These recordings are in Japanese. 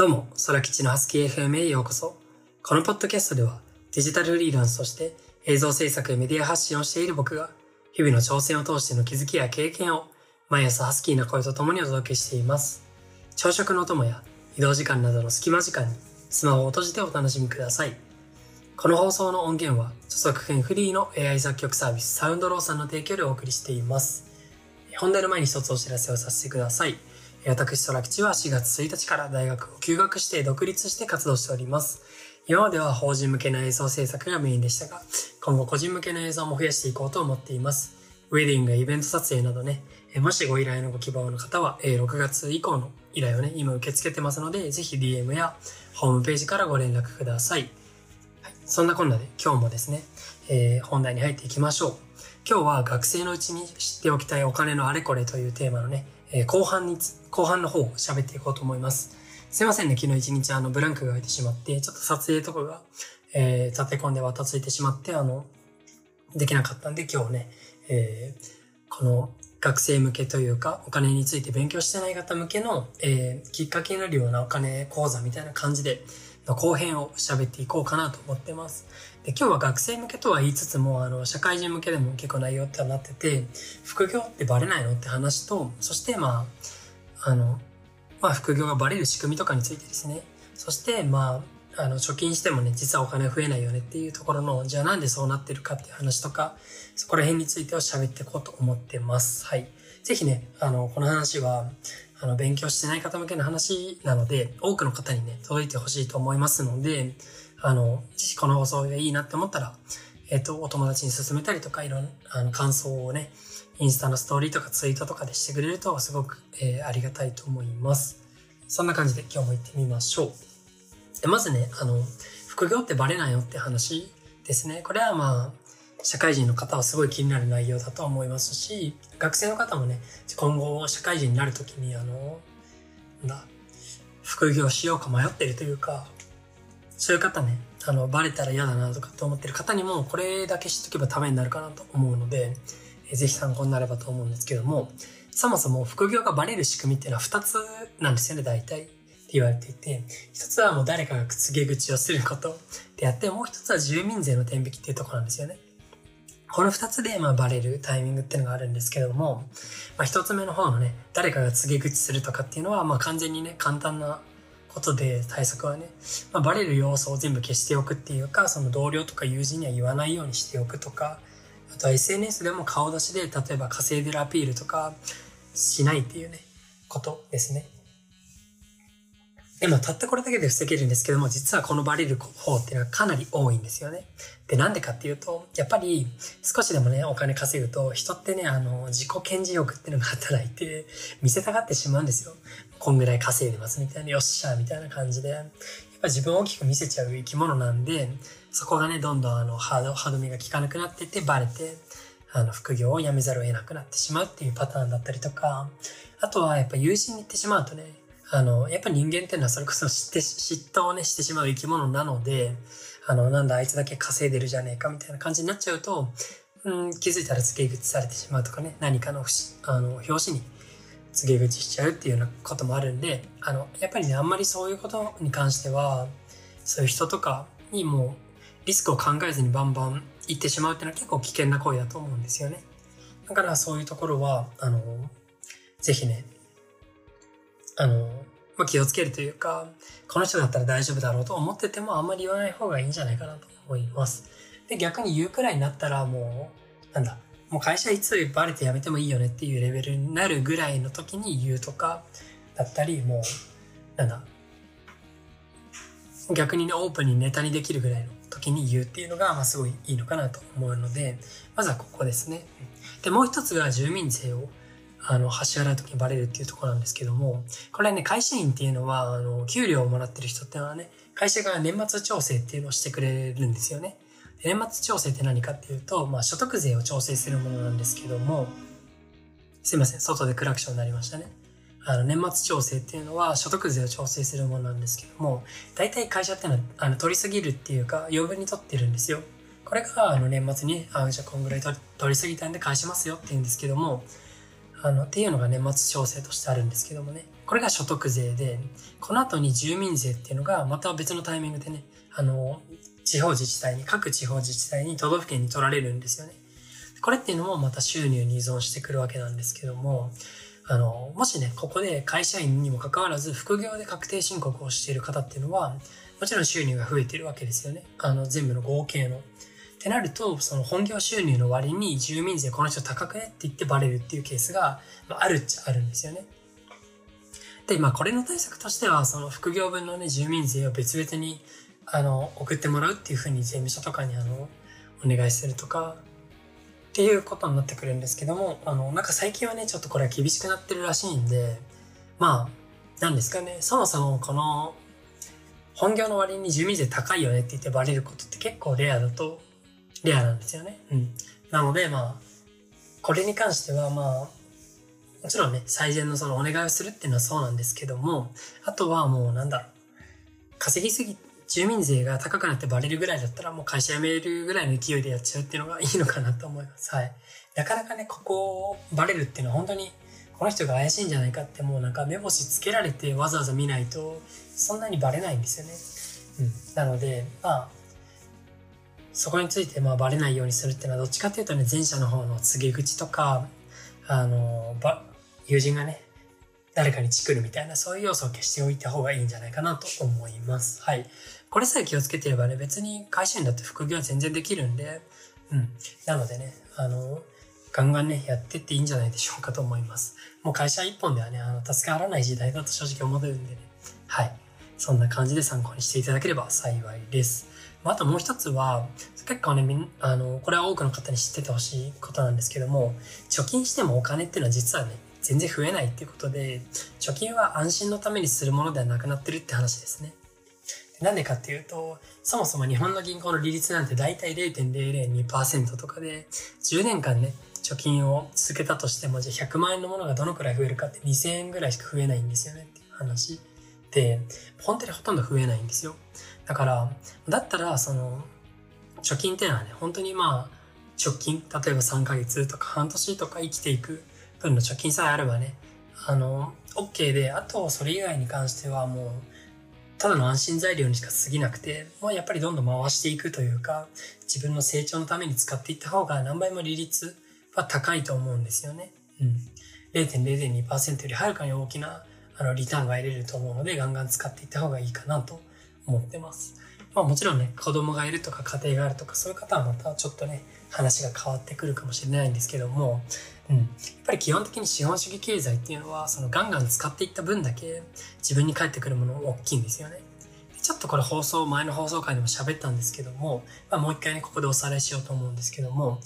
どうも、空吉のハスキー FM へようこそ。このポッドキャストでは、デジタルフリーランスとして映像制作やメディア発信をしている僕が、日々の挑戦を通しての気づきや経験を、毎朝ハスキーな声と共にお届けしています。朝食のお供や移動時間などの隙間時間に、スマホを閉じてお楽しみください。この放送の音源は、著作権フリーの AI 作曲サービスサウンドローさんの提供でお送りしています。本題の前に一つお知らせをさせてください。私、空吉は4月1日から大学を休学して独立して活動しております。今までは法人向けの映像制作がメインでしたが、今後個人向けの映像も増やしていこうと思っています。ウェディングやイベント撮影などね、もしご依頼のご希望の方は、6月以降の依頼をね、今受け付けてますので、ぜひ DM やホームページからご連絡ください。はい、そんなこんなで今日もですね、えー、本題に入っていきましょう。今日は学生のうちに知っておきたいお金のあれこれというテーマのね、えー、後半に、後半の方を喋っていこうと思います。すいませんね、昨日一日あのブランクが空いてしまって、ちょっと撮影とかが、えー、立て込んで渡ついてしまって、あの、できなかったんで今日ね、えー、この学生向けというか、お金について勉強してない方向けの、えー、きっかけになるようなお金講座みたいな感じで、の後編を喋っていこうかなと思ってます。で今日は学生向けとは言いつつも、あの、社会人向けでも結構内容ってなってて、副業ってバレないのって話と、そしてまあ、あの、まあ副業がバレる仕組みとかについてですね。そして、まあ、あの、貯金してもね、実はお金増えないよねっていうところの、じゃあなんでそうなってるかっていう話とか、そこら辺についてを喋っていこうと思ってます。はい。ぜひね、あの、この話は、あの、勉強してない方向けの話なので、多くの方にね、届いてほしいと思いますので、あの、ぜひこの放送がいいなって思ったら、えっ、と、お友達に勧めたりとか、いろんな、あの、感想をね、インスタのストーリーとかツイートとかでしてくれると、すごく、えー、ありがたいと思います。そんな感じで今日も行ってみましょう。でまずね、あの、副業ってバレないよって話ですね。これはまあ、社会人の方はすごい気になる内容だと思いますし、学生の方もね、今後社会人になるときに、あの、なんだ、副業しようか迷ってるというか、そういう方ね、あの、バレたら嫌だなとかって思ってる方にも、これだけ知っとけばためになるかなと思うので、えぜひ参考になればと思うんですけども、そもそも副業がバレる仕組みっていうのは2つなんですよね、大体。って言われていて、一つはもう誰かが告げ口をすることであって、もう一つは住民税の天引きっていうところなんですよね。この二つで、まあ、バレるタイミングっていうのがあるんですけども、まあ、一つ目の方のね、誰かが告げ口するとかっていうのは、まあ、完全にね、簡単なことで対策はね、まあ、バレる要素を全部消しておくっていうか、その同僚とか友人には言わないようにしておくとか、あとは SNS でも顔出しで、例えば稼いでるアピールとかしないっていうね、ことですね。で、まあ、たったこれだけで防げるんですけども、実はこのバレる方っていうのはかなり多いんですよね。で、なんでかっていうと、やっぱり少しでもね、お金稼ぐと、人ってね、あの、自己顕示欲っていうのが働いて、見せたがってしまうんですよ。こんぐらい稼いでますみたいな、よっしゃ、みたいな感じで。やっぱ自分を大きく見せちゃう生き物なんで、そこがね、どんどんあの、歯止めが効かなくなってってバレて、あの、副業をやめざるを得なくなってしまうっていうパターンだったりとか、あとはやっぱ友人に行ってしまうとね、あの、やっぱり人間っていうのはそれこそ知って、嫉妬をね、してしまう生き物なので、あの、なんだあいつだけ稼いでるじゃねえかみたいな感じになっちゃうと、うん、気づいたら付け口されてしまうとかね、何かのあの表紙に告げ口しちゃうっていうようなこともあるんで、あの、やっぱりね、あんまりそういうことに関しては、そういう人とかにもリスクを考えずにバンバン行ってしまうっていうのは結構危険な行為だと思うんですよね。だからそういうところは、あの、ぜひね、あの、まあ、気をつけるというか、この人だったら大丈夫だろうと思っててもあんまり言わない方がいいんじゃないかなと思います。で、逆に言うくらいになったらもう、なんだ、もう会社いつバレて辞めてもいいよねっていうレベルになるぐらいの時に言うとか、だったり、もう、なんだ、逆にね、オープンにネタにできるぐらいの時に言うっていうのが、まあ、すごいいいのかなと思うので、まずはここですね。で、もう一つが住民税をあの、橋払う時にバレるっていうところなんですけども、これね、会社員っていうのは、あの、給料をもらってる人っていうのはね、会社が年末調整っていうのをしてくれるんですよね。年末調整って何かっていうと、まあ、所得税を調整するものなんですけども、すいません、外でクラクションになりましたね。あの、年末調整っていうのは所得税を調整するものなんですけども、大体会社っていうのは、あの、取りすぎるっていうか、余分に取ってるんですよ。これが、あの、年末に、あ、じゃあこんぐらい取りすぎたんで返しますよって言うんですけども、あの、っていうのが年末調整としてあるんですけどもね。これが所得税で、この後に住民税っていうのがまた別のタイミングでね、あの、地方自治体に、各地方自治体に都道府県に取られるんですよね。これっていうのもまた収入に依存してくるわけなんですけども、あの、もしね、ここで会社員にもかかわらず副業で確定申告をしている方っていうのは、もちろん収入が増えてるわけですよね。あの、全部の合計の。ってなると、その本業収入の割に住民税この人高くねって言ってバレるっていうケースが、まあ、るっちゃあるんですよね。で、まあこれの対策としては、その副業分のね、住民税を別々に、あの、送ってもらうっていうふうに税務署とかにあの、お願いするとか、っていうことになってくるんですけども、あの、なんか最近はね、ちょっとこれは厳しくなってるらしいんで、まあ、なんですかね、そもそもこの、本業の割に住民税高いよねって言ってバレることって結構レアだとレアなんですよね。うん。なので、まあ、これに関しては、まあ、もちろんね、最善のそのお願いをするっていうのはそうなんですけども、あとはもうなんだろう、稼ぎすぎ、住民税が高くなってバレるぐらいだったらもう会社辞めるぐらいの勢いでやっちゃうっていうのがいいのかなと思います。はい。なかなかね、ここをバレるっていうのは本当にこの人が怪しいんじゃないかってもうなんか目星つけられてわざわざ見ないとそんなにバレないんですよね。うん。なので、まあ、そこについてまあバレないようにするっていうのはどっちかっていうとね前者の方の告げ口とかあのば友人がね誰かにチクるみたいなそういう要素を消しておいた方がいいんじゃないかなと思います。はい。これさえ気をつけてればね別に会社員だって副業は全然できるんでうんなのでねあのガンガンねやってっていいんじゃないでしょうかと思います。もう会社一本ではねあの助からない時代だと正直思ってるんでねはいそんな感じで参考にしていただければ幸いです。あともう一つは、結構ね、あの、これは多くの方に知っててほしいことなんですけども、貯金してもお金っていうのは実はね、全然増えないっていうことで、貯金は安心のためにするものではなくなってるって話ですね。なんでかっていうと、そもそも日本の銀行の利率なんて大体0.002%とかで、10年間ね、貯金を続けたとしても、じゃあ100万円のものがどのくらい増えるかって2000円ぐらいしか増えないんですよねっていう話で、本当にほとんど増えないんですよ。だから、だったら、その、貯金っていうのはね、本当にまあ、直近、例えば3ヶ月とか半年とか生きていく分の貯金さえあればね、あの、OK で、あとそれ以外に関してはもう、ただの安心材料にしか過ぎなくて、もうやっぱりどんどん回していくというか、自分の成長のために使っていった方が何倍も利率は高いと思うんですよね。うん。0.002%よりはるかに大きなあのリターンが得れると思うので、ガンガン使っていった方がいいかなと思ってます。まあもちろんね、子供がいるとか家庭があるとかそういう方はまたちょっとね、話が変わってくるかもしれないんですけども、うん。やっぱり基本的に資本主義経済っていうのは、そのガンガン使っていった分だけ自分に返ってくるもの大きいんですよね。ちょっとこれ放送、前の放送回でも喋ったんですけども、まあもう一回ね、ここでおさらいしようと思うんですけども、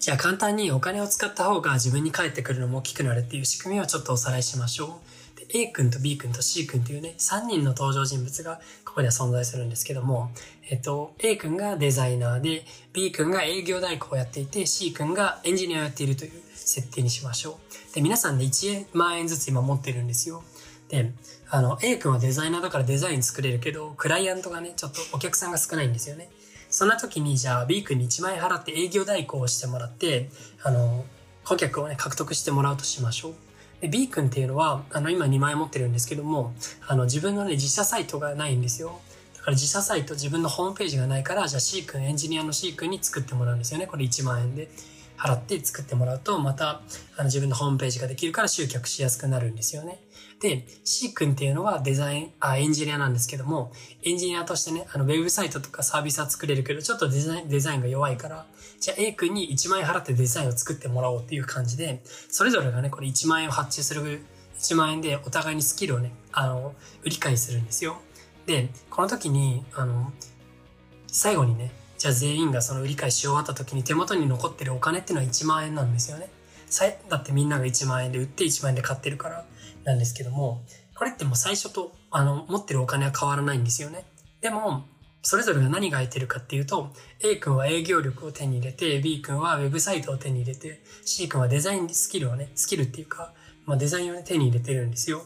じゃあ簡単にお金を使った方が自分に返ってくるのも大きくなるっていう仕組みをちょっとおさらいしましょう。A 君と B 君と C 君というね、3人の登場人物がここでは存在するんですけども、えっと、A 君がデザイナーで、B 君が営業代行をやっていて、C 君がエンジニアをやっているという設定にしましょう。で、皆さんで1万円ずつ今持ってるんですよ。で、あの、A 君はデザイナーだからデザイン作れるけど、クライアントがね、ちょっとお客さんが少ないんですよね。そんな時に、じゃあ B 君に1万円払って営業代行をしてもらって、あの、顧客をね、獲得してもらうとしましょう。で、B 君っていうのは、あの、今2万円持ってるんですけども、あの、自分のね、自社サイトがないんですよ。だから自社サイト、自分のホームページがないから、じゃあ C 君、エンジニアの C 君に作ってもらうんですよね。これ1万円で。払って作ってもらうと、また、あの、自分のホームページができるから集客しやすくなるんですよね。で、C 君っていうのはデザイン、あ、エンジニアなんですけども、エンジニアとしてね、あの、ウェブサイトとかサービスは作れるけど、ちょっとデザイン、デザインが弱いから、じゃあ A 君に1万円払ってデザインを作ってもらおうっていう感じで、それぞれがね、これ1万円を発注する1万円でお互いにスキルをね、あの、売り買いするんですよ。で、この時に、あの、最後にね、じゃあ全員がその売り買いし終わった時に手元に残ってるお金っていうのは1万円なんですよね。だってみんなが1万円で売って1万円で買ってるからなんですけども、これってもう最初と、あの、持ってるお金は変わらないんですよね。でも、それぞれが何が空いてるかっていうと、A 君は営業力を手に入れて、B 君はウェブサイトを手に入れて、C 君はデザインスキルをね、スキルっていうか、まあ、デザインを、ね、手に入れてるんですよ。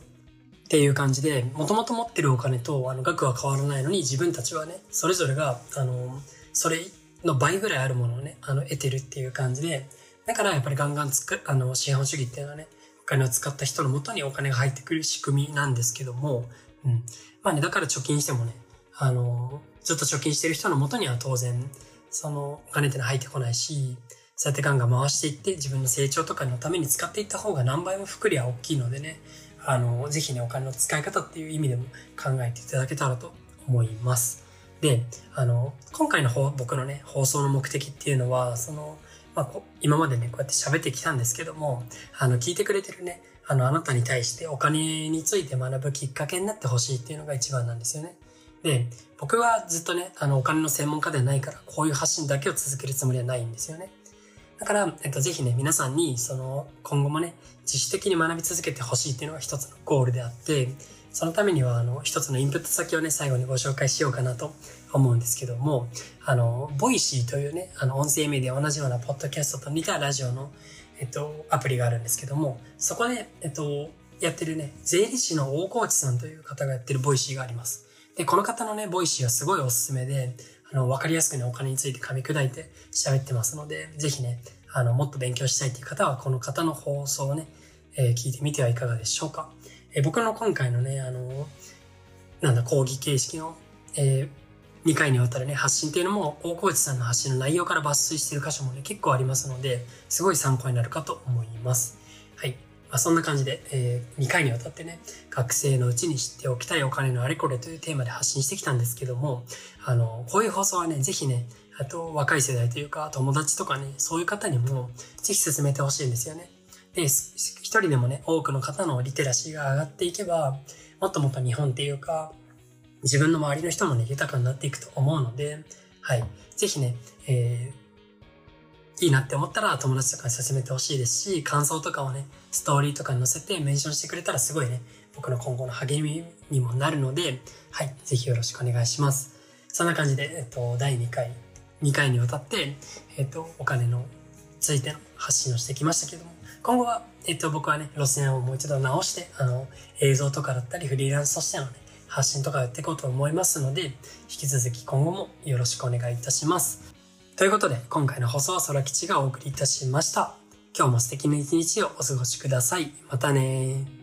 っていう感じで、もともと持ってるお金とあの額は変わらないのに自分たちはね、それぞれが、あの、それの倍ぐらいあるものをね、あの、得てるっていう感じで、だからやっぱりガンガンつく、あの、資本主義っていうのはね、金を使った人のもとにお金が入ってくる仕組みなんですけども、うん。まあね、だから貯金してもね、あの、ずっと貯金してる人のもとには当然、そのお金ってのは入ってこないし、そうやってガンガン回していって自分の成長とかのために使っていった方が何倍も福利は大きいのでね、あの、ぜひね、お金の使い方っていう意味でも考えていただけたらと思います。で、あの、今回の僕のね、放送の目的っていうのは、その、まあ、今までね、こうやって喋ってきたんですけども、あの、聞いてくれてるね、あの、あなたに対してお金について学ぶきっかけになってほしいっていうのが一番なんですよね。で、僕はずっとね、あの、お金の専門家ではないから、こういう発信だけを続けるつもりはないんですよね。だから、えっと、ぜひね、皆さんに、その、今後もね、自主的に学び続けてほしいっていうのが一つのゴールであって、そのためには、あの、一つのインプット先をね、最後にご紹介しようかなと思うんですけども、あの、ボイシーというね、あの、音声メディア同じようなポッドキャストと似たラジオの、えっと、アプリがあるんですけども、そこで、えっと、やってるね、税理士の大河内さんという方がやってるボイシーがあります。で、この方のね、ボイシーはすごいおすすめで、あの、わかりやすくね、お金について噛み砕いて喋ってますので、ぜひね、あの、もっと勉強したいという方は、この方の放送をね、えー、聞いてみてはいかがでしょうか。えー、僕の今回のね、あの、なんだ、講義形式の、えー、2回にわたるね、発信っていうのも、大河内さんの発信の内容から抜粋してる箇所もね、結構ありますので、すごい参考になるかと思います。はい。まあ、そんな感じで、えー、2回にわたってね、学生のうちに知っておきたいお金のあれこれというテーマで発信してきたんですけども、あの、こういう放送はね、ぜひね、あと若い世代というか友達とかね、そういう方にもぜひ進めてほしいんですよね。で、一人でもね、多くの方のリテラシーが上がっていけば、もっともっと日本っていうか、自分の周りの人もね、豊かになっていくと思うので、はい。ぜひね、えー、いいなって思ったら友達とかに進めてほしいですし、感想とかをね、ストーリーとかに載せてメンションしてくれたらすごいね、僕の今後の励みにもなるので、はい。ぜひよろしくお願いします。そんな感じで、えっと、第2回2回にわたって、えっ、と、お金のついての発信をしてきましたけども、今後は、えっ、と、僕はね、路線をもう一度直して、あの、映像とかだったり、フリーランスとしてのね、発信とかやっていこうと思いますので、引き続き今後もよろしくお願いいたします。ということで、今回の放送は空吉がお送りいたしました。今日も素敵な一日をお過ごしください。またね